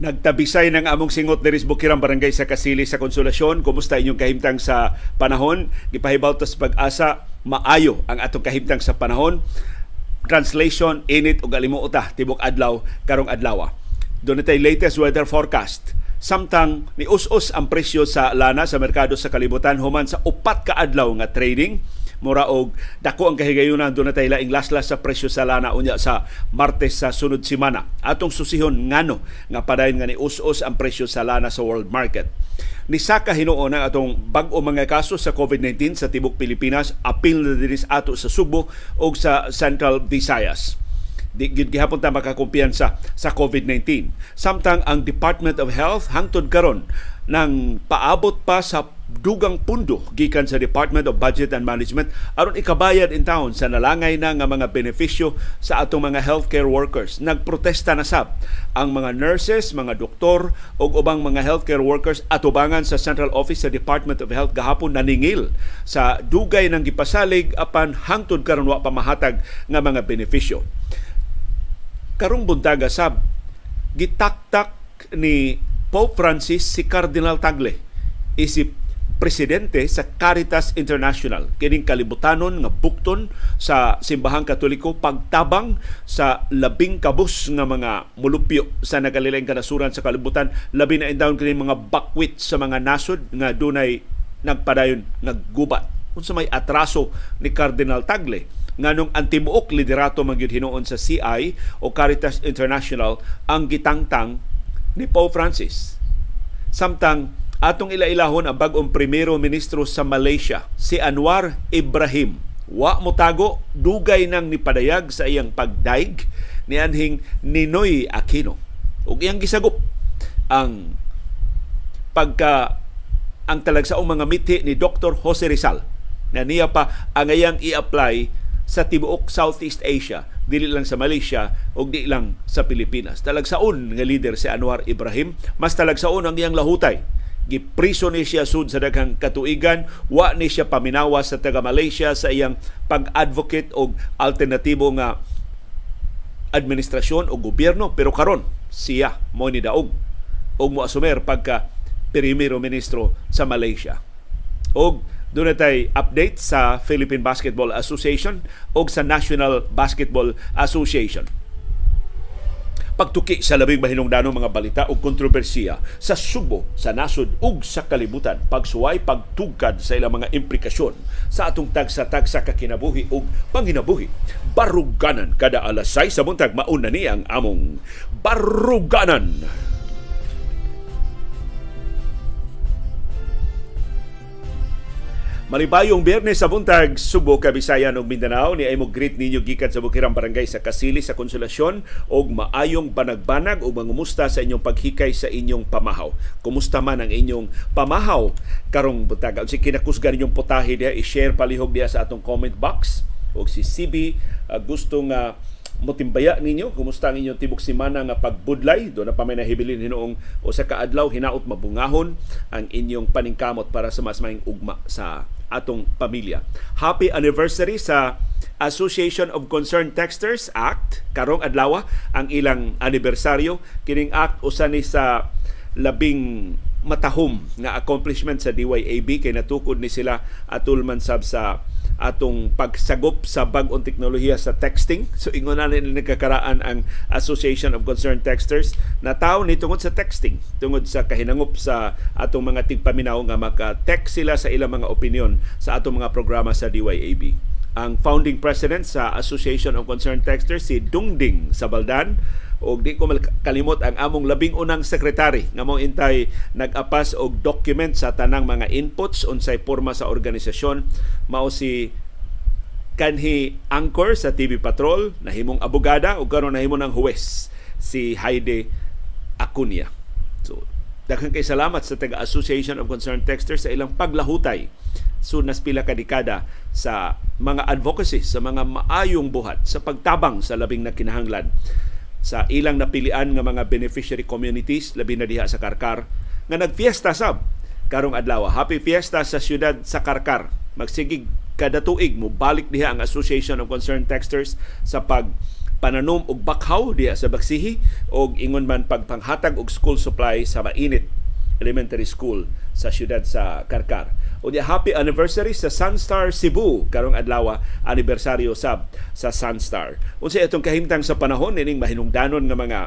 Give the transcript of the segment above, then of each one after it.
Nagtabisay ng among singot diri sa Bukirang Barangay sa Kasili sa Konsolasyon. Kumusta inyong kahimtang sa panahon? Gipahibaw tas pag-asa maayo ang atong kahimtang sa panahon. Translation init ug alimuota tibok adlaw karong adlaw. Doon tay latest weather forecast. Samtang ni us-us ang presyo sa lana sa merkado sa kalibutan human sa upat ka adlaw nga trading mura og dako ang kahigayunan do na tay laing laslas sa presyo sa lana unya sa Martes sa sunod semana. Atong susihon ngano nga padayon nga ni us-us ang presyo sa lana sa world market. Ni Saka hinuon ang atong bag-o mga kaso sa COVID-19 sa tibok Pilipinas apil na dinis ato sa Subo o sa Central Visayas di gid gihapon ta makakumpiyansa sa COVID-19. Samtang ang Department of Health hangtod karon nang paabot pa sa dugang pundo gikan sa Department of Budget and Management aron ikabayad in town sa nalangay na nga mga benepisyo sa atong mga healthcare workers. Nagprotesta na sab ang mga nurses, mga doktor ug ubang mga healthcare workers atubangan sa Central Office sa Department of Health gahapon naningil sa dugay ng gipasalig apan hangtod karon wa pamahatag nga mga benepisyo karong buntaga sab gitaktak ni Pope Francis si Cardinal Tagle isip presidente sa Caritas International. Kining kalibutanon nga bukton sa simbahang katoliko pagtabang sa labing kabus nga mga mulupyo sa nagalilaing kanasuran sa kalibutan. Labi na indawon kini mga bakwit sa mga nasod nga dunay nagpadayon naggubat. Unsa may atraso ni Cardinal Tagle nganong ang tibuok liderato magyud hinuon sa CI o Caritas International ang gitangtang ni Pope Francis. Samtang atong ilailahon ang bagong primero ministro sa Malaysia, si Anwar Ibrahim. Wa motago dugay nang nipadayag sa iyang pagdaig ni anhing Ninoy Aquino. Ug iyang gisagop ang pagka ang talagsaong mga mithi ni Dr. Jose Rizal na niya pa ang iyang i-apply sa tibuok Southeast Asia, dili lang sa Malaysia o di lang sa Pilipinas. Talagsaon nga leader si Anwar Ibrahim, mas talagsaon ang iyang lahutay. Gipriso ni siya sud sa daghang katuigan, wa ni siya paminawa sa taga Malaysia sa iyang pag-advocate og alternatibo nga administrasyon o gobyerno pero karon siya mo ni daog og mo asumer pagka primero ministro sa Malaysia. Og doon tay update sa Philippine Basketball Association o sa National Basketball Association. Pagtuki sa labing mahinungdanong mga balita o kontrobersiya sa Subo, sa nasod ug sa kalibutan, pagsuway, pagtugkad sa ilang mga implikasyon sa atong tagsa-tagsa kakinabuhi ug panginabuhi. Baruganan kada alas 6 sa buntag mauna ni ang among Baruganan. Malibayong biyernes sa buntag, Subo, Kabisayan ug Mindanao ni ay greet ninyo gikan sa Bukirang Barangay sa Kasili sa Konsolasyon og maayong banagbanag ug mangumusta sa inyong paghikay sa inyong pamahaw. Kumusta man ang inyong pamahaw karong buntag? Si kinakusgan ninyong putahe diha i-share palihog diha sa atong comment box og si CB uh, gusto nga motimbaya ninyo. Kumusta ang inyong tibok semana nga pagbudlay? Do na pa may nahibilin hinoong usa ka adlaw hinaot mabungahon ang inyong paningkamot para sa mas maing ugma sa atong pamilya. Happy anniversary sa Association of Concerned Texters Act. Karong adlaw ang ilang anibersaryo. Kining act usa ni sa labing matahom nga accomplishment sa DYAB kay natukod ni sila atul man sab sa atong pagsagop sa bag-ong teknolohiya sa texting. So ingon na nila nagkakaraan ang Association of Concerned Texters na tao ni tungod sa texting, tungod sa kahinangop sa atong mga tigpaminaw nga maka-text sila sa ilang mga opinion sa atong mga programa sa DYAB ang founding president sa Association of Concerned Texters si Dungding Sabaldan og di ko kalimot ang among labing unang sekretary nga mo intay nag-apas og document sa tanang mga inputs unsay porma sa organisasyon. Mao si kanhi anchor sa TV Patrol nahimong abogada ug karon nahimo ng huwes si Heidi Acuña. So daghang kay salamat sa taga Association of Concerned Texters sa ilang paglahutay so nas pila ka dekada sa mga advocacy sa mga maayong buhat sa pagtabang sa labing na kinahanglan sa ilang napilian nga mga beneficiary communities labi na diha sa Karkar nga nagfiesta sab karong adlaw. Happy fiesta sa siyudad sa Karkar. Magsigig kada tuig mo balik diha ang Association of Concerned Texters sa pag pananom og bakhaw diya sa Baksihi og ingon man pagpanghatag og school supply sa mainit elementary school sa siyudad sa Karkar. Di happy anniversary sa Sunstar Cebu karong adlaw anibersaryo sab sa Sunstar. Unsa itong kahimtang sa panahon ining mahinungdanon nga mga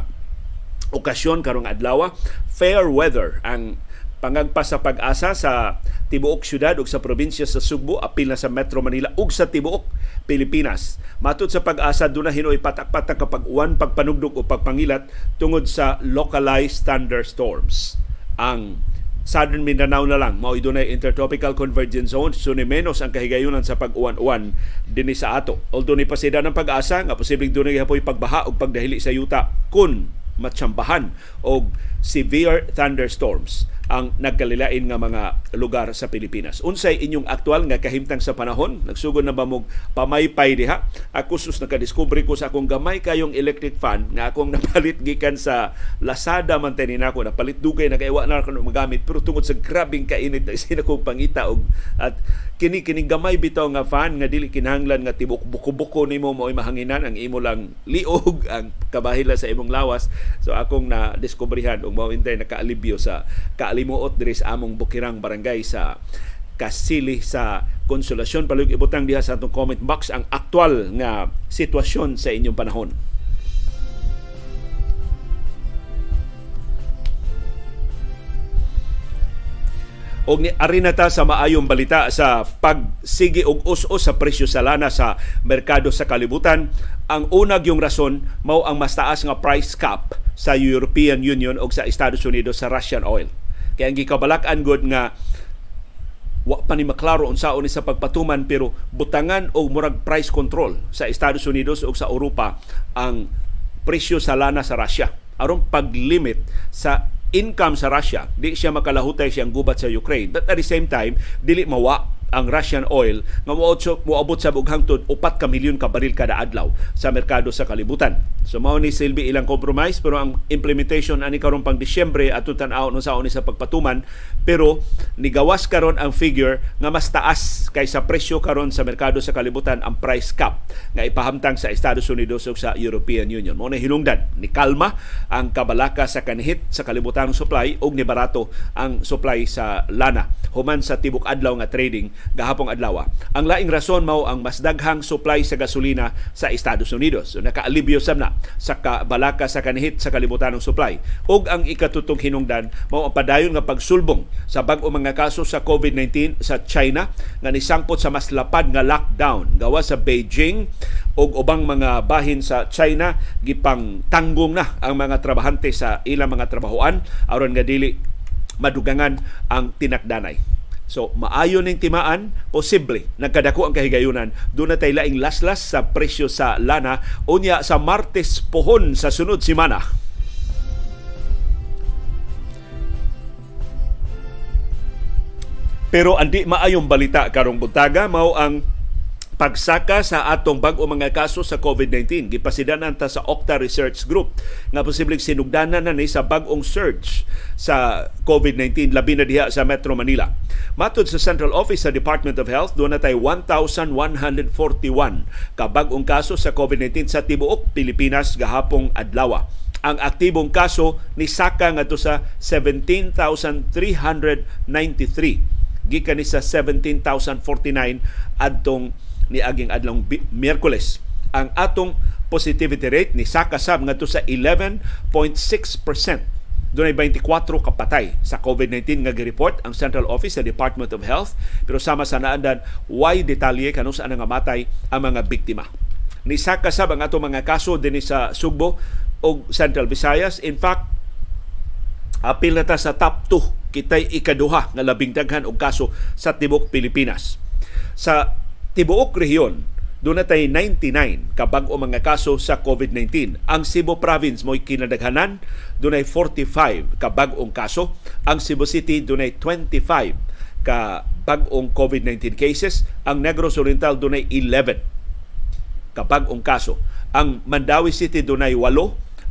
okasyon karong adlaw fair weather ang pangagpa sa pag-asa sa tibuok syudad ug sa probinsya sa Sugbo apil na sa Metro Manila ug sa tibuok Pilipinas. Matod sa pag-asa doon na hinoy patak-patak kapag uwan pagpanugdog o pagpangilat tungod sa localized thunderstorms. Ang Southern Mindanao na lang. Mao dunay intertropical convergence zone. So ni menos ang kahigayunan sa pag-uwan-uwan dinhi sa ato. Although ni pasida ng pag-asa nga posibleng dunay hapoy pagbaha ug pagdahili sa yuta kun matsambahan og severe thunderstorms ang nagkalilain nga mga lugar sa Pilipinas. Unsay inyong aktual nga kahimtang sa panahon? Nagsugod na ba mo pamaypay diha? Ako sus nakadiskubre ko sa akong gamay kayong electric fan nga akong napalit gikan sa Lazada man tanin ako napalit dugay na kaiwa na ako magamit pero tungod sa grabing kainit na isin akong pangita og at kini kini gamay bitaw nga fan nga dili kinahanglan nga tibok buko-buko nimo mo'y mahanginan ang imo lang liog ang kabahila sa imong lawas so akong na diskubrihan og mao intay nakaalibyo sa kaalimuot diri sa among bukirang barangay sa kasili sa konsolasyon palug ibutang diha sa atong comment box ang aktual nga sitwasyon sa inyong panahon. Og ni arinata sa maayong balita sa pagsigi og us-us sa presyo sa lana sa merkado sa kalibutan ang unag yung rason mao ang mas taas nga price cap sa European Union o sa Estados Unidos sa Russian oil kaya ang gikabalak-an nga wa pa ni maklaro unsaon ni sa pagpatuman pero butangan og murag price control sa Estados Unidos o sa Europa ang presyo sa lana sa Russia aron paglimit sa income sa Russia, di siya makalahutay siyang gubat sa Ukraine. But at the same time, dili mawa ang Russian oil nga moabot sa bughang hangtod 4 ka milyon ka baril kada adlaw sa merkado sa kalibutan. So mao ni silbi ilang compromise pero ang implementation ani karon pang Disyembre at tan-aw no sa ni sa pagpatuman pero nigawas karon ang figure nga mas taas kaysa presyo karon sa merkado sa kalibutan ang price cap nga ipahamtang sa Estados Unidos ug sa European Union. Mao na hinungdan ni kalma ang kabalaka sa kanhit sa kalibutan supply ug ni barato ang supply sa lana human sa tibok adlaw nga trading gahapong adlaw. Ang laing rason mao ang mas daghang supply sa gasolina sa Estados Unidos. So nakaalibyo sab na sa kabalaka sa kanhit sa kalibutan ng supply. Ug ang ikatutong hinungdan mao ang padayon nga pagsulbong sa bag-o mga kaso sa COVID-19 sa China nga nisangpot sa mas lapad nga lockdown gawa sa Beijing ug ubang mga bahin sa China gipang tanggong na ang mga trabahante sa ilang mga trabahoan aron nga dili madugangan ang tinakdanay. So, maayo ning timaan, posible nagkadako ang kahigayunan. Doon na tayo laing laslas sa presyo sa lana. Unya sa Martes pohon sa sunod simana. Pero andi maayong balita karong buntaga mao ang pagsaka sa atong bag-o mga kaso sa COVID-19. Gipasidanan ta sa Octa Research Group nga posibleng sinugdanan na ni sa bag-ong surge sa COVID-19 labi na diha sa Metro Manila. Matod sa Central Office sa Department of Health, doon na tay 1,141 ka bag-ong kaso sa COVID-19 sa tibuok Pilipinas gahapong adlaw. Ang aktibong kaso ni saka ngadto sa 17,393 gikan ni sa 17,049 adtong ni aging adlong Miyerkules. Ang atong positivity rate ni saka sab ngadto sa 11.6%. Dunay 24 kapatay sa COVID-19 nga gi-report ang Central Office sa Department of Health pero sama sa naandan why detalye kanus saan nga matay ang mga biktima. Ni saka sab ang atong mga kaso dinhi sa Sugbo o Central Visayas. In fact, apil na ta sa top 2 kitay ikaduha nga labing daghan og kaso sa tibok Pilipinas. Sa tibuok rehiyon, tayo 99 kabag o mga kaso sa COVID-19. Ang Cebu Province mo'y kinadaghanan, doon ay 45 kabag-ong kaso. Ang Cebu City doon ay 25 ka bag-ong COVID-19 cases. Ang Negros Oriental doon ay 11 kabag-ong kaso. Ang Mandawi City doon ay 8,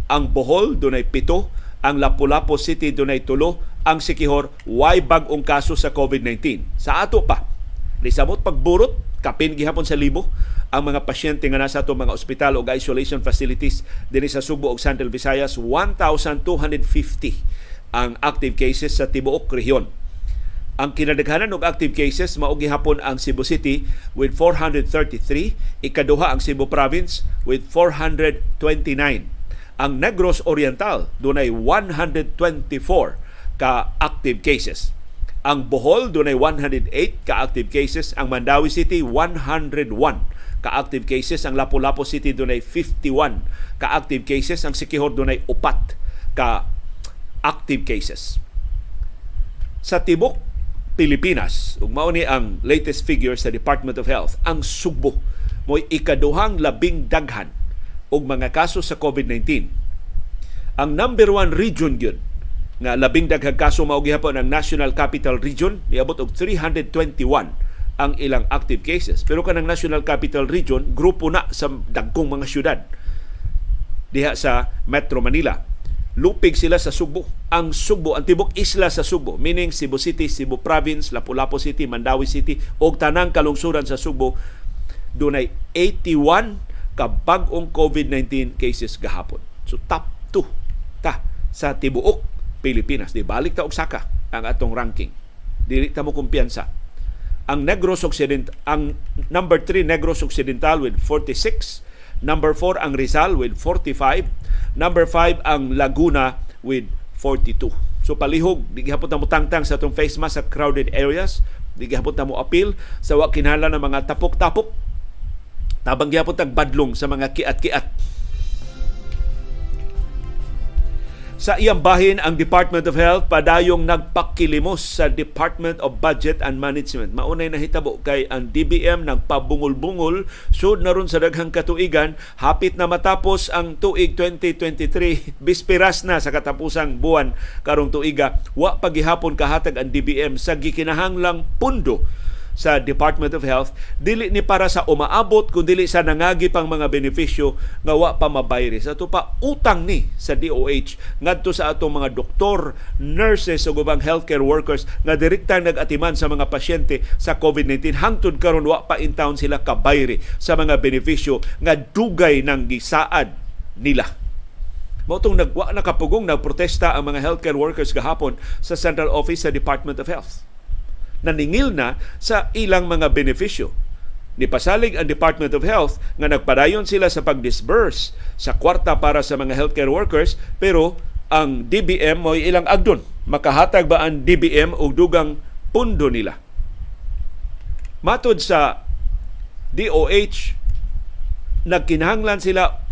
ang Bohol doon ay 7, ang Lapu-Lapu City doon ay 3, ang Sikihor way bag-ong kaso sa COVID-19. Sa ato pa, Nisamot pagburot kapin gihapon sa libo ang mga pasyente nga nasa ato mga ospital o isolation facilities dinhi sa Subo ug Central Visayas 1,250 ang active cases sa tibuok rehiyon. Ang kinadaghanan og active cases mao gihapon ang Cebu City with 433, ikaduha ang Cebu Province with 429. Ang Negros Oriental dunay 124 ka active cases. Ang Bohol dunay 108 ka active cases, ang Mandawi City 101 ka-active cases. Ang Lapu-Lapu City dunay 51 ka-active cases. Ang Sikihor dunay upat ka-active cases. Sa tibok Pilipinas, ug mao ang latest figure sa Department of Health, ang Sugbo mo'y ikaduhang labing daghan og mga kaso sa COVID-19. Ang number one region gyud nga labing daghang kaso mao gihapon ang National Capital Region niabot og 321 ang ilang active cases. Pero kanang National Capital Region, grupo na sa dagkong mga syudad diha sa Metro Manila. Lupig sila sa Subo. Ang Subo, ang tibok isla sa Subo, meaning Cebu City, Cebu Province, Lapu-Lapu City, Mandawi City, o tanang kalungsuran sa Subo, dunay 81 ka bag-ong COVID-19 cases gahapon. So top 2 ta sa tibuok Pilipinas. Di balik ta og saka ang atong ranking. Dili ta mo kumpiyansa ang Negros Occidental, ang number 3 Negros Occidental with 46, number 4 ang Rizal with 45, number 5 ang Laguna with 42. So palihog, di gihapon na mo tangtang sa atong face mask sa crowded areas, di gihapon na mo appeal sa wa kinahanglan ng mga tapok-tapok. Tabang gihapon tag badlong sa mga kiat-kiat Sa iyang bahin, ang Department of Health padayong nagpakilimos sa Department of Budget and Management. Maunay na hitabo kay ang DBM nagpabungol-bungol. Sud na ron sa daghang katuigan hapit na matapos ang tuig 2023 bisperas na sa katapusang buwan karong tuiga. Wa pagihapon kahatag ang DBM sa gikinahanglang pundo sa Department of Health dili ni para sa umaabot kun dili sa nangagi pang mga benepisyo nga wa pa mabayri sa to pa utang ni sa DOH ngadto sa atong mga doktor, nurses ug ubang healthcare workers nga direktang nag-atiman sa mga pasyente sa COVID-19 hangtod karon wa pa in town sila kabayri sa mga benepisyo nga dugay nang gisaad nila. Motong nagwa nakapugong nagprotesta ang mga healthcare workers gahapon sa Central Office sa Department of Health naningil na sa ilang mga benepisyo. Nipasalig ang Department of Health nga nagpadayon sila sa pag-disburse sa kwarta para sa mga healthcare workers pero ang DBM mo ilang agdon. Makahatag ba ang DBM o dugang pundo nila? Matod sa DOH, nagkinahanglan sila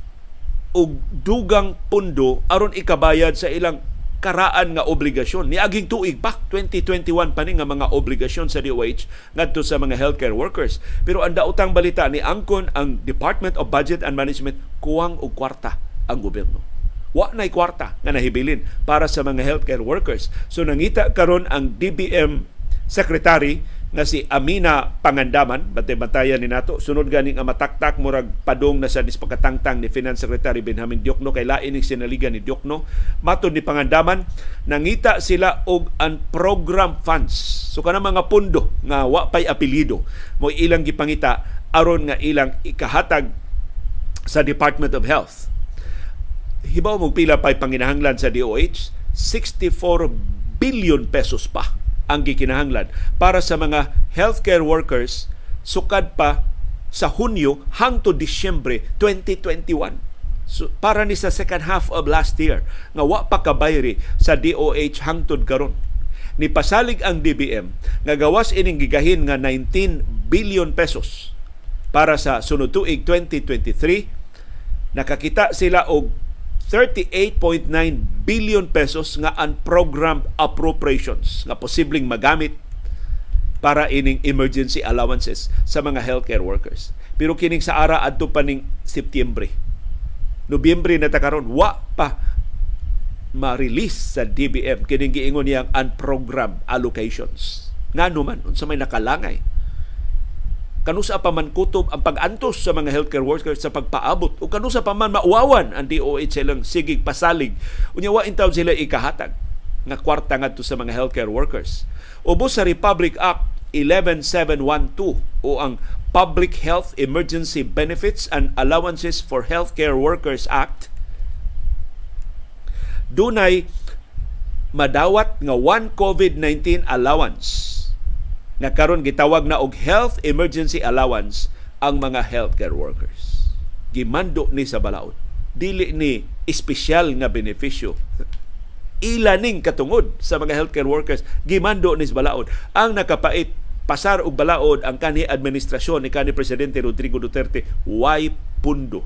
og dugang pundo aron ikabayad sa ilang karaan nga obligasyon. Ni aging tuig pa 2021 pa ni nga mga obligasyon sa DOH ngadto sa mga healthcare workers. Pero ang daotang balita ni angkon ang Department of Budget and Management kuwang og kwarta ang gobyerno. Wa nay kwarta nga nahibilin para sa mga healthcare workers. So nangita karon ang DBM Secretary nga si Amina Pangandaman, bantay-bantayan ni nato, sunod ganing ang mataktak murag padong na sa dispagkatangtang ni Finance Secretary Benjamin Diokno kay lain ning sinaligan ni Diokno. Matod ni Pangandaman, nangita sila og an program funds. So kana mga pundo nga wa pay apelido mo ilang gipangita aron nga ilang ikahatag sa Department of Health. Hibaw mo pila pay panginahanglan sa DOH 64 billion pesos pa ang gikinahanglan para sa mga healthcare workers sukad pa sa Hunyo hangtod Disyembre 2021. So, para ni sa second half of last year nga wa pa kabayri sa DOH hangtod karon. Ni pasalig ang DBM nga gawas ining gigahin nga 19 billion pesos para sa sunod tuig 2023 nakakita sila og 38.9 billion pesos nga unprogrammed appropriations nga posibleng magamit para ining emergency allowances sa mga healthcare workers. Pero kining sa ara adto pa ning Setyembre. Nobyembre na ta karon wa pa ma-release sa DBM kining giingon niyang unprogrammed allocations. Ngano man unsa may nakalangay kanusa pa man kutob ang pag-antos sa mga healthcare workers sa pagpaabot o kanusa pa man mauwawan ang DOH silang sigig pasalig. Unya wa in sila ikahatag nga kwarta ngadto sa mga healthcare workers. Ubos sa Republic Act 11712 o ang Public Health Emergency Benefits and Allowances for Healthcare Workers Act dunay madawat nga one COVID-19 allowance nga karon gitawag na og health emergency allowance ang mga healthcare workers. Gimando ni sa balaod. Dili ni espesyal nga benepisyo ilaning katungod sa mga healthcare workers gimando ni balaod ang nakapait pasar og balaod ang kanhi administrasyon ni kanhi presidente Rodrigo Duterte way pundo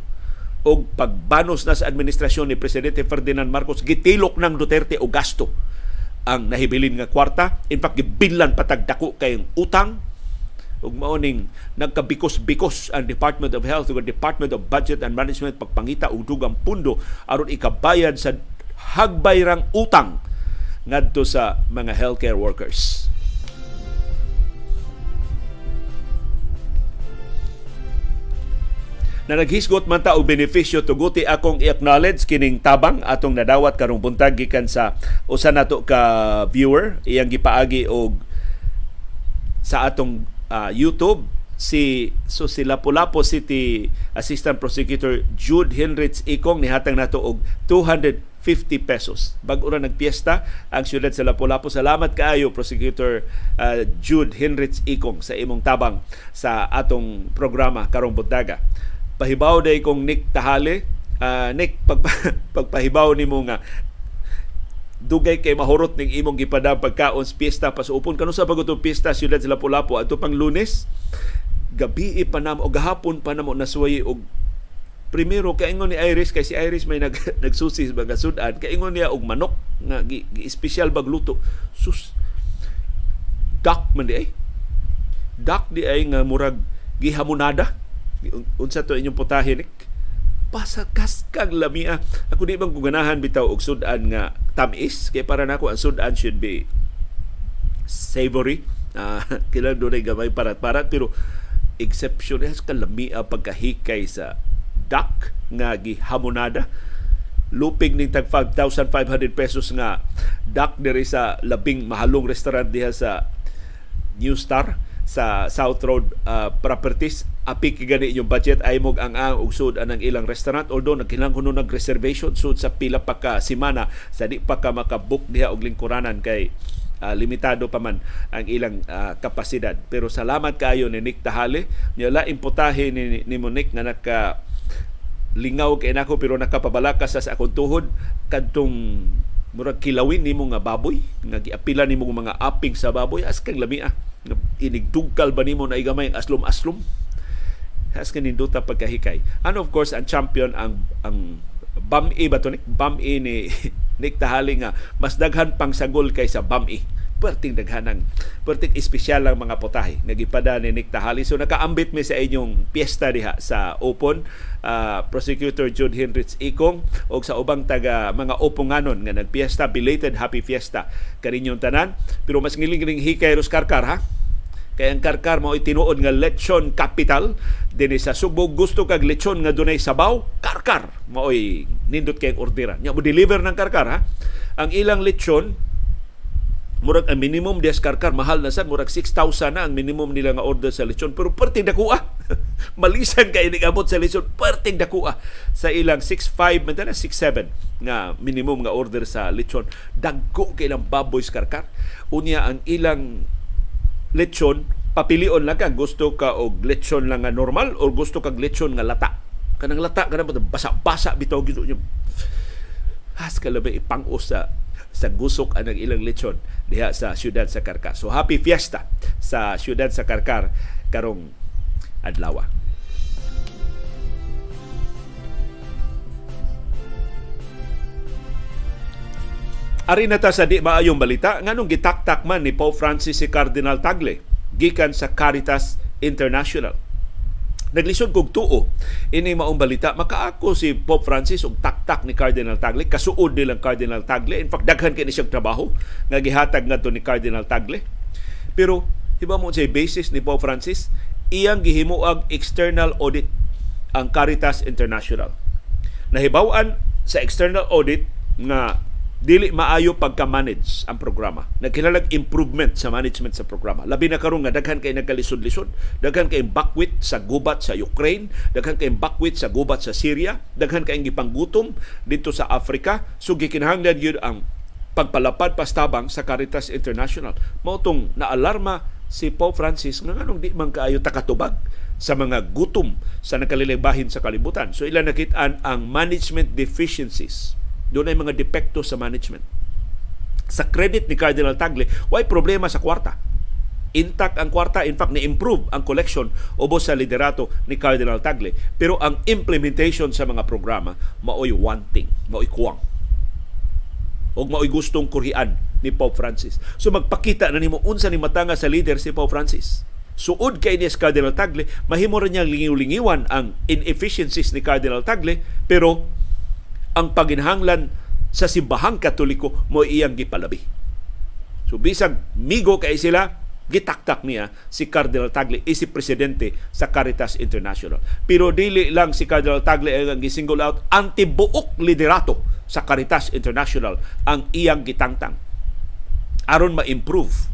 og pagbanos na sa administrasyon ni presidente Ferdinand Marcos gitilok ng Duterte og gasto ang nahibilin nga kwarta in fact gibilan patagdako kay utang ug mao ning nagkabikos-bikos ang Department of Health ug Department of Budget and Management pagpangita og dugang pundo aron ikabayad sa hagbayrang utang ngadto sa mga healthcare workers. Na naghisgot man ta og benepisyo tuguti akong i-acknowledge kining tabang atong nadawat karong buntag gikan sa usa nato ka viewer iyang gipaagi og sa atong uh, YouTube si so si Lapu-Lapu City Assistant Prosecutor Jude Henrich Ikong nihatag nato og 200 50 pesos. Bag-o na nagpiesta ang siyudad sa Lapu-Lapu. Salamat kaayo Prosecutor uh, Jude Henrich Ikong sa imong tabang sa atong programa karong buntaga. Pahibaw day kong Nick Tahale. Uh, Nick, pag, pagpahibaw ni mo nga dugay kay mahurot ning imong gipadang pagkaon sa piyesta. Upon kanu sa pagutong piyesta siyudad sa Lapu-Lapu. Ato pang Lunes gabi pa namo o gahapon pa namo nasuway og primero kaingon ni Iris kay si Iris may nag nagsusi sa mga sudan kaingon niya og manok nga gi, gi special bag luto sus duck man di ay. Duck di ay nga murag gihamonada unsa to inyong putahe nik pasakas kag lamia. Ako di bang guganahan bitaw og sudan nga tamis kay para nako ang sudan should be savory. Uh, kailangan doon ay gamay parat-parat pero exception has kalamia pagkahikay sa duck nga gihamonada. Lupig ning tag 5,500 pesos nga duck diri sa labing mahalong restaurant diha sa New Star sa South Road uh, Properties api gani inyong budget ay mog ang ang ugsod anang ilang restaurant. Although nagkinahanglan nag reservation sud sa pila pa ka semana. Sa di pa ka makabook diha og lingkuranan kay uh, limitado pa man ang ilang uh, kapasidad. Pero salamat kayo ni Nick Tahale niya la imputahe ni, ni Monique nga naka lingaw kay nako pero nakapabalaka sa akong tuhod. Kadtong murag kilawin nimo nga baboy nga giapila nimo mga aping sa baboy. As kang lami ah. Inigdugkal ba nimo na igamay aslom-aslom has kaninduta pagkahikay. And of course ang champion ang ang bam-i ba to bam-i ni Nick Tahali nga mas daghan pang sagol kaysa bam-i perting daghanang perting espesyal ang mga potahe. Nagipada ni Nick Tahali. So nakaambit mi sa inyong piyesta diha sa Open uh, Prosecutor Jude Henrich Ikong o sa ubang taga mga opunganon nga nagpiesta belated happy fiesta kaninyong tanan. Pero mas ngiling-ngiling hikay Ros Karkar ha kay ang karkar mo tinuod nga lechon capital. Dinhi sa Subo gusto kag lechon nga dunay sabaw karkar. Maoy nindot kay orderan nya mo deliver ng karkar ha? Ang ilang lechon murag ang minimum des karkar mahal na sad murag 6,000 na ang minimum nila nga order sa lechon pero perting dakuha. Malisan kay ni abot sa lechon perting dakuha. Sa ilang 6.5 man na 6.7 nga minimum nga order sa lechon dagko kay ilang baboy karkar. Unya ang ilang lechon papilion lang ka gusto ka og lechon lang nga normal o gusto kag lechon nga lata kanang lata kanang basa-basa bitaw gyud nyo has kalabi ipangos sa sa gusok anang ilang lechon diha sa siyudad sa Karkar. So happy fiesta sa siyudad sa Karkar karong adlaw. Ari na ta sa di maayong balita nganong gitaktak man ni Pope Francis si Cardinal Tagle gikan sa Caritas International. Naglisod kog tuo ini maong balita makaako si Pope Francis og taktak ni Cardinal Tagle kasuod nilang Cardinal Tagle. In fact daghan kay ni siyang trabaho nga gihatag ngadto ni Cardinal Tagle. Pero hiba mo say basis ni Pope Francis iyang gihimuag external audit ang Caritas International. Nahibaw-an sa external audit nga dili maayo pagka-manage ang programa. Nagkilalag improvement sa management sa programa. Labi na karon nga daghan kay nagkalisod-lisod, daghan kay bakwit sa gubat sa Ukraine, daghan kay bakwit sa gubat sa Syria, daghan kay gipanggutom dito sa Africa. So gikinahanglan gyud ang pagpalapad pastabang sa Caritas International. Mao tong naalarma si Pope Francis nga nganong di man kaayo takatubag sa mga gutom sa nakalilaybahin sa kalibutan. So ilan nakitaan ang management deficiencies doon ay mga depekto sa management. Sa credit ni Cardinal Tagle, why problema sa kwarta. Intact ang kwarta, in fact, ni-improve ang collection ubos sa liderato ni Cardinal Tagle. Pero ang implementation sa mga programa, maoy wanting, maoy kuwang. O maoy gustong kurian ni Pope Francis. So magpakita na nimo unsa ni matanga sa leader si Pope Francis. Suod kay ni Cardinal Tagle, mahimo rin niyang lingiw-lingiwan ang inefficiencies ni Cardinal Tagle, pero ang paginhanglan sa simbahang katoliko mo iyang gipalabi. So bisag migo kay sila, gitaktak niya si Cardinal Tagle isip presidente sa Caritas International. Pero dili lang si Cardinal Tagle ang gisingle out anti-buok liderato sa Caritas International ang iyang gitangtang aron ma-improve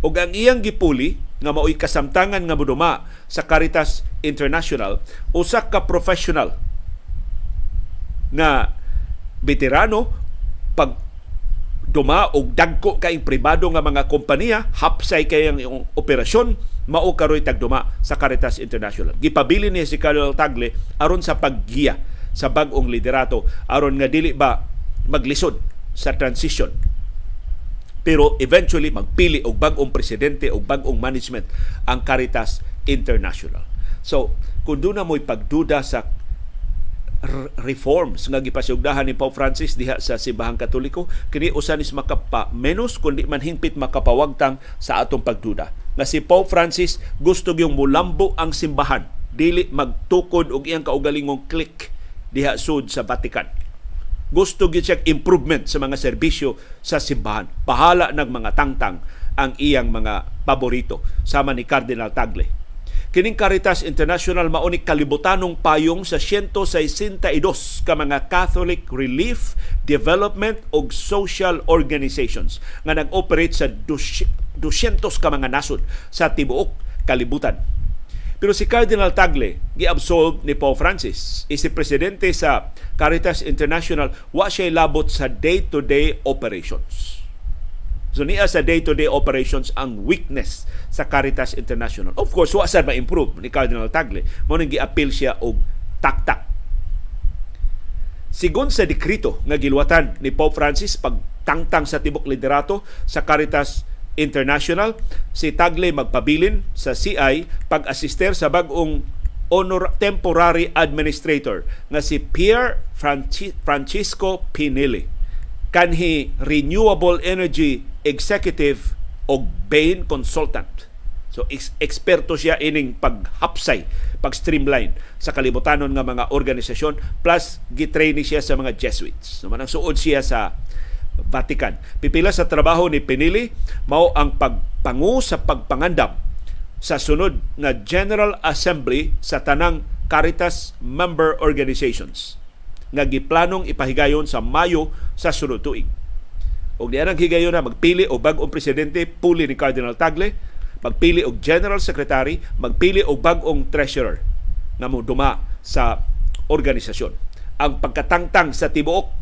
ug ang iyang gipuli nga mao'y kasamtangan nga moduma sa Caritas International usa ka professional nga veterano pag duma og dagko kay pribado nga mga kompanya hapsay kay ang operasyon mao karoy tagduma sa Caritas International. Gipabili ni si Carlo Tagle aron sa paggiya sa bag-ong liderato aron nga dili ba maglisod sa transition. Pero eventually magpili og bag-ong presidente og bag-ong management ang Caritas International. So kung na mo'y pagduda sa reforms nga gipasugdahan ni Pope Francis diha sa Simbahang Katoliko kini usa ni makapa menos kundi man hingpit makapawagtang sa atong pagduda. Nga si Pope Francis gusto gyung mulambo ang simbahan. Dili magtukod og iyang kaugalingong click diha sud sa Vatican. Gusto gyud siya improvement sa mga serbisyo sa simbahan. Pahala ng mga tangtang ang iyang mga paborito. Sama ni Cardinal Tagle Kining Caritas International mauni kalibutanong payong sa 162 ka mga Catholic Relief, Development ug Social Organizations nga nag-operate sa 200 ka mga nasod sa tibuok kalibutan. Pero si Cardinal Tagle, gi-absolve ni Pope Francis, isip presidente sa Caritas International, wa siya labot sa day-to-day operations So niya sa day-to-day operations ang weakness sa Caritas International. Of course, wa sad ma-improve ni Cardinal Tagle. Mo nang gi-appeal siya og taktak. Sigon sa dekrito nga giluwatan ni Pope Francis pagtangtang sa tibok liderato sa Caritas International, si Tagle magpabilin sa CI pag-assister sa bag-ong honor temporary administrator nga si Pierre Francisco Pinelli kanhi renewable energy executive o Bain consultant. So eksperto siya ining paghapsay, pag-streamline sa kalibutanon nga mga organisasyon plus gitrain siya sa mga Jesuits. So manang suod siya sa Vatican. Pipila sa trabaho ni Pinili mao ang pagpangu sa pagpangandam sa sunod nga General Assembly sa tanang Caritas member organizations nga giplanong ipahigayon sa Mayo sa sunod tuig. Og diyan ang higayon na magpili og bag-ong presidente puli ni Cardinal Tagle, magpili og General Secretary, magpili og bag-ong treasurer nga mo duma sa organisasyon. Ang pagkatangtang sa tibuok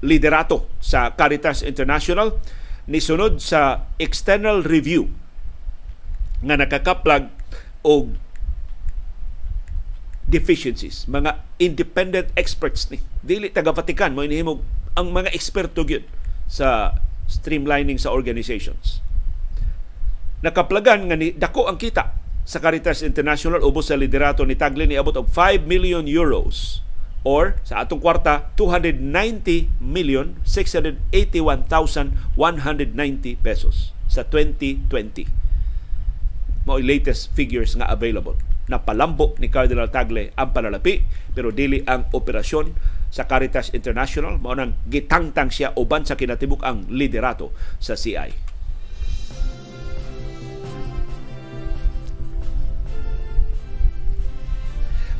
liderato sa Caritas International ni sunod sa external review nga nakakaplag og deficiencies, mga independent experts ni. Dili taga Vatican mo inihimog ang mga eksperto gyud sa streamlining sa organizations. Nakaplagan nga ni dako ang kita sa Caritas International ubos sa liderato ni Tagle ni abot og 5 million euros or sa atong kwarta 290 million 681,190 pesos sa 2020. Mao latest figures nga available napalambo ni Cardinal Tagle ang panalapi pero dili ang operasyon sa Caritas International mao nang gitangtang siya uban sa kinatibuk ang liderato sa CI.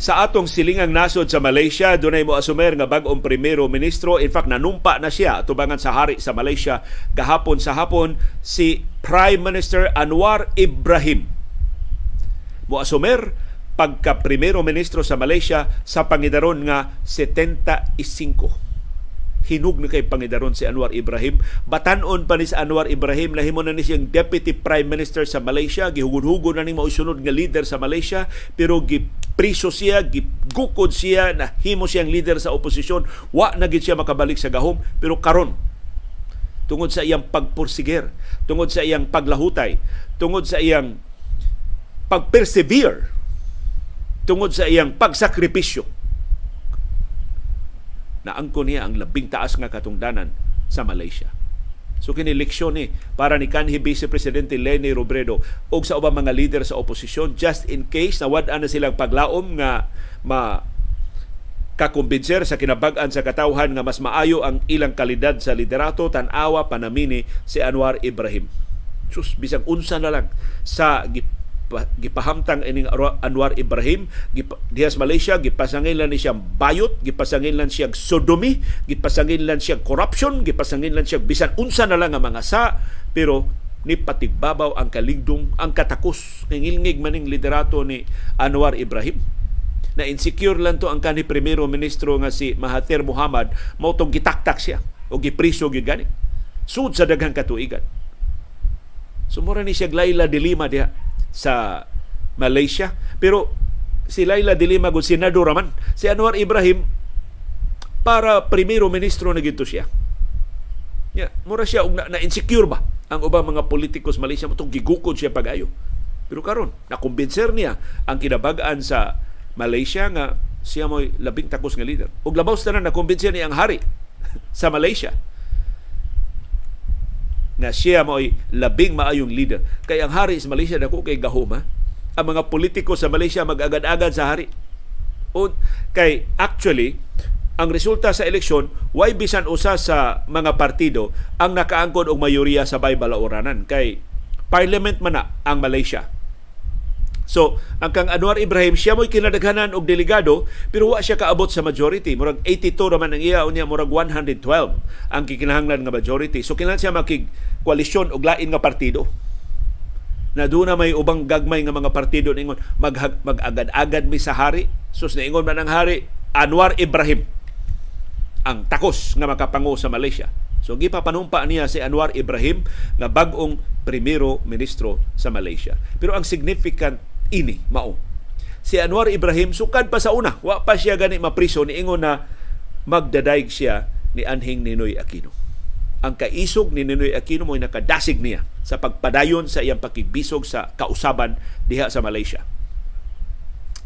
Sa atong silingang nasod sa Malaysia, dunay mo asumer nga bag-ong primero ministro. In fact, nanumpa na siya tubangan sa hari sa Malaysia gahapon sa hapon si Prime Minister Anwar Ibrahim. Mo asumer pagka primero ministro sa Malaysia sa pangidaron nga 75 hinug na kay Pangidaron si Anwar Ibrahim. Batanon pa ni si Anwar Ibrahim, lahimo na ni siyang Deputy Prime Minister sa Malaysia, gihugod-hugod na ni mausunod nga leader sa Malaysia, pero gipriso siya, gigukod siya, na himo siyang leader sa oposisyon, wa na gid siya makabalik sa gahom, pero karon tungod sa iyang pagpursiger, tungod sa iyang paglahutay, tungod sa iyang pagpersevere, tungod sa iyang pagsakripisyo na angko niya ang labing taas nga katungdanan sa Malaysia. So kini leksyon ni para ni kanhi Vice Presidente Leni Robredo o sa ubang mga leader sa oposisyon just in case na wad na silang paglaom nga ma kakumbinser sa kinabag-an sa katawhan nga mas maayo ang ilang kalidad sa liderato tan-awa panamini si Anwar Ibrahim. Sus bisag unsa na lang sa gipahamtang ining Anwar Ibrahim dihas Malaysia gipasangin lang ni siyang bayot gipasangin lang siyang sodomy gipasangin lang siyang corruption gipasangin lang siyang bisan unsa na lang nga mga sa pero ni patigbabaw ang kaligdong ang katakos ngilngig maning liderato ni Anwar Ibrahim. Na insecure lang to ang kanhi primero ministro nga si Mahathir Muhammad mao tong gitaktak siya o gipriso gyud gani sud sa daghang katuigan. Sumura ni siya Laila Dilima diha sa Malaysia. Pero si Laila Dilima gud senador raman. Si Anwar Ibrahim para primero ministro na gito siya. Ya, mura siya og na, na insecure ba ang ubang mga politikos Malaysia mo gigukod siya pagayo. Pero karon nakumbinser niya ang kinabagaan sa Malaysia nga siya mo'y labing takos nga leader. Ug labaw na nakumbinser niya ang hari sa Malaysia nga siya mo'y labing maayong leader. Kay ang hari sa Malaysia dako kay gahuma. Ang mga politiko sa Malaysia mag-agad-agad sa hari. O, kay actually, ang resulta sa eleksyon, why bisan usa sa mga partido ang nakaangkon og mayoriya sa baybalaoranan. Kay parliament man na ang Malaysia. So, ang kang Anwar Ibrahim, siya mo'y kinadaghanan og delegado, pero wa siya kaabot sa majority. Murag 82 naman ang iya, unya murag 112 ang kikinahanglan nga majority. So, kinahanglan siya makig koalisyon og lain nga partido. Na doon na may ubang gagmay nga mga partido ningon mag mag-agad-agad mi sa hari. Sus naingon man ang hari Anwar Ibrahim ang takos nga makapango sa Malaysia. So gipapanumpa niya si Anwar Ibrahim nga bag-ong primero ministro sa Malaysia. Pero ang significant ini mao. Si Anwar Ibrahim sukad pa sa una, wa pa siya gani mapriso ni ingon na magdadaig siya ni Anhing Ninoy Aquino. Ang kaisog ni Ninoy Aquino mo'y nakadasig niya sa pagpadayon sa iyang pakibisog sa kausaban diha sa Malaysia.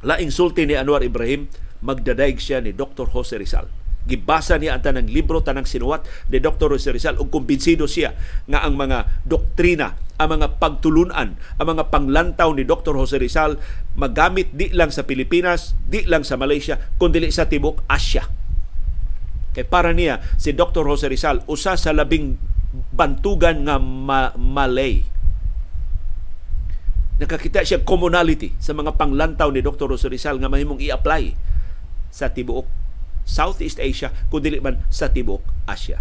Laing sulti ni Anwar Ibrahim, magdadaig siya ni Dr. Jose Rizal gibasa niya ang tanang libro tanang sinuwat ni Dr. Jose Rizal ug kumbinsido siya nga ang mga doktrina ang mga pagtulunan ang mga panglantaw ni Dr. Jose Rizal magamit di lang sa Pilipinas di lang sa Malaysia kundi sa tibok Asia kay para niya si Dr. Jose Rizal usa sa labing bantugan nga ma- Malay nakakita siya commonality sa mga panglantaw ni Dr. Jose Rizal nga mahimong i-apply sa tibuok Southeast Asia kundi man sa Tibok Asia.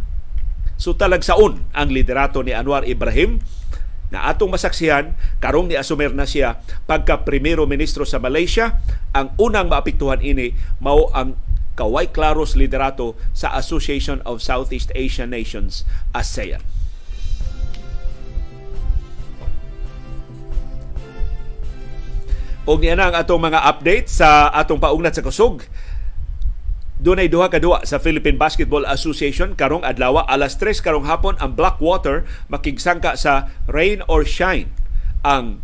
So talagsaon ang liderato ni Anwar Ibrahim na atong masaksihan karong ni asumer na siya pagka primero ministro sa Malaysia ang unang maapektuhan ini mao ang kaway klaros liderato sa Association of Southeast Asian Nations ASEAN. Og niya na ang atong mga update sa atong paugnat sa kusog Dunay duha ka duwa sa Philippine Basketball Association karong adlaw alas 3 karong hapon ang Blackwater makigsangka sa Rain or Shine. Ang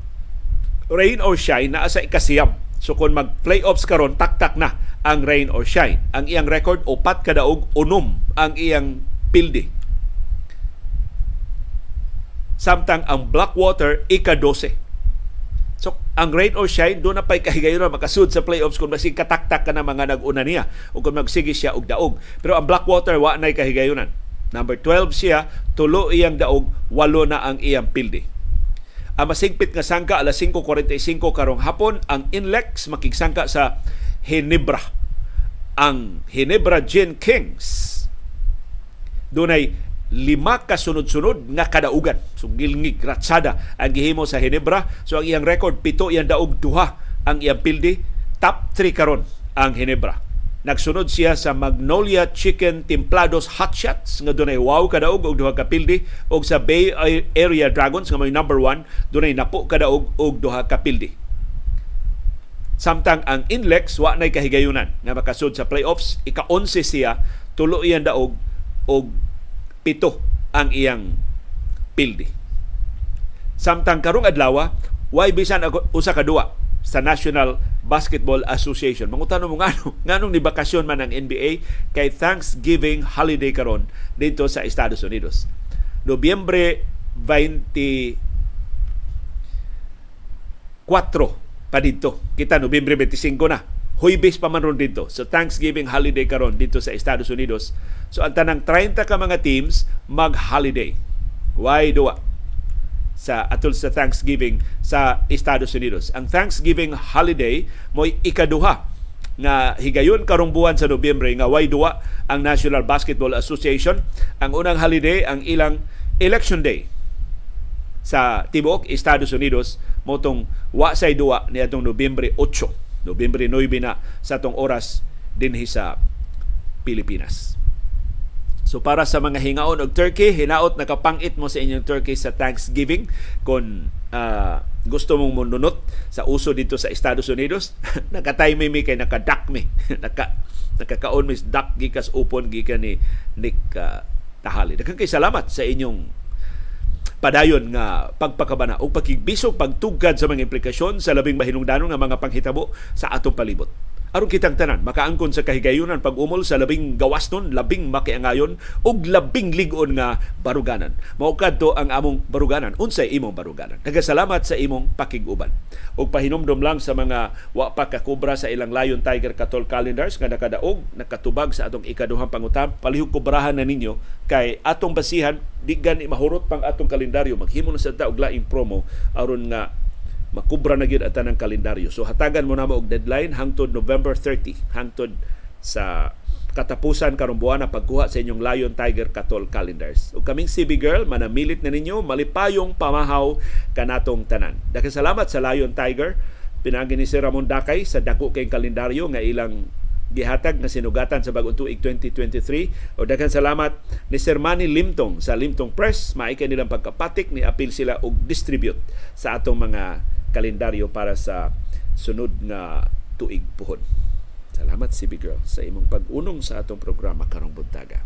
Rain or Shine naa sa ikasiyam. So kung mag-playoffs karon taktak na ang Rain or Shine. Ang iyang record upat ka daog unom ang iyang pilde. Samtang ang Blackwater ika-12 So, ang rain or shine, doon na pa'y kahigayon makasud sa playoffs kung masig kataktak ka na mga nag-una niya o kung magsige siya og daog. Pero ang Blackwater, wa na'y kahigayonan. Number 12 siya, tulo iyang daog, walo na ang iyang pilde. Ang masigpit nga sangka alas 5.45 karong hapon, ang Inlex makigsangka sa Hinebra. Ang Hinebra Gin Kings dunay lima ka sunod-sunod nga kadaugan. So gilngig ratsada ang gihimo sa Hinebra. So ang iyang record pito iyang daog duha ang iyang pildi. Top 3 karon ang Hinebra. Nagsunod siya sa Magnolia Chicken Templados Hot Shots nga dunay wow kadaog og duha ka pildi og sa Bay Area Dragons nga may number 1 dunay napo kadaog og duha ka pildi. Samtang ang Inlex wa nay kahigayunan nga makasud sa playoffs, ika-11 siya, tulo iyang daog og pito ang iyang pildi. Samtang karong adlaw, why bisan usa ka duwa sa National Basketball Association. Mangutano mo ngano, nganong ni bakasyon man ang NBA kay Thanksgiving holiday karon dito sa Estados Unidos. Nobyembre 24 pa dito. Kita Nobyembre 25 na. Huybis pa man ron dito. So Thanksgiving holiday karon dito sa Estados Unidos. So ang tanang 30 ka mga teams mag-holiday. Why duwa? sa atol sa Thanksgiving sa Estados Unidos. Ang Thanksgiving holiday mo ikaduha nga higayon karong buwan sa Nobyembre nga way duwa ang National Basketball Association. Ang unang holiday ang ilang election day sa tibuok Estados Unidos motong wa say duwa ni atong Nobyembre 8, Nobyembre 9 na sa atong oras dinhi sa Pilipinas. So para sa mga hingaon og turkey, hinaot nakapangit mo sa inyong turkey sa Thanksgiving kung uh, gusto mong mununot sa uso dito sa Estados Unidos, nakatay mi kay nakadak mi. Naka nakakaon mi duck gikas upon gikan ni Nick uh, Tahali. Daghang kay salamat sa inyong padayon nga pagpakabana o pagkigbisog pagtugkad sa mga implikasyon sa labing mahinungdanon nga mga panghitabo sa atong palibot aron kitang tanan makaangkon sa kahigayunan pag-umol sa labing gawaston, labing makiangayon ug labing ligon nga baruganan. Mao kadto ang among baruganan. Unsay imong baruganan? Nagasalamat sa imong pakiguban. Ug pahinumdom lang sa mga wa pa kakubra sa ilang Lion Tiger Katol calendars nga nakadaog nakatubag sa atong ikaduhang pangutam. Palihog kubrahan na ninyo kay atong basihan di gani mahurot pang atong kalendaryo maghimo na sa ta og laing promo aron nga makubra na gyud ang kalendaryo. So hatagan mo na mo og deadline hangtod November 30 hangtod sa katapusan karong buwan na pagkuha sa inyong Lion Tiger Katol calendars. Ug kaming CB Girl manamilit na ninyo malipayong pamahaw kanatong tanan. Daghang salamat sa Lion Tiger pinagi ni Sir Ramon Dakay sa dako kay kalendaryo nga ilang gihatag na sinugatan sa bagong tuig 2023 o daghang salamat ni Sir Manny Limtong sa Limtong Press maikay nilang pagkapatik ni apil sila og distribute sa atong mga kalendaryo para sa sunod nga tuig puhon. Salamat si Big Girl sa imong pag-unong sa atong programa karong buntaga.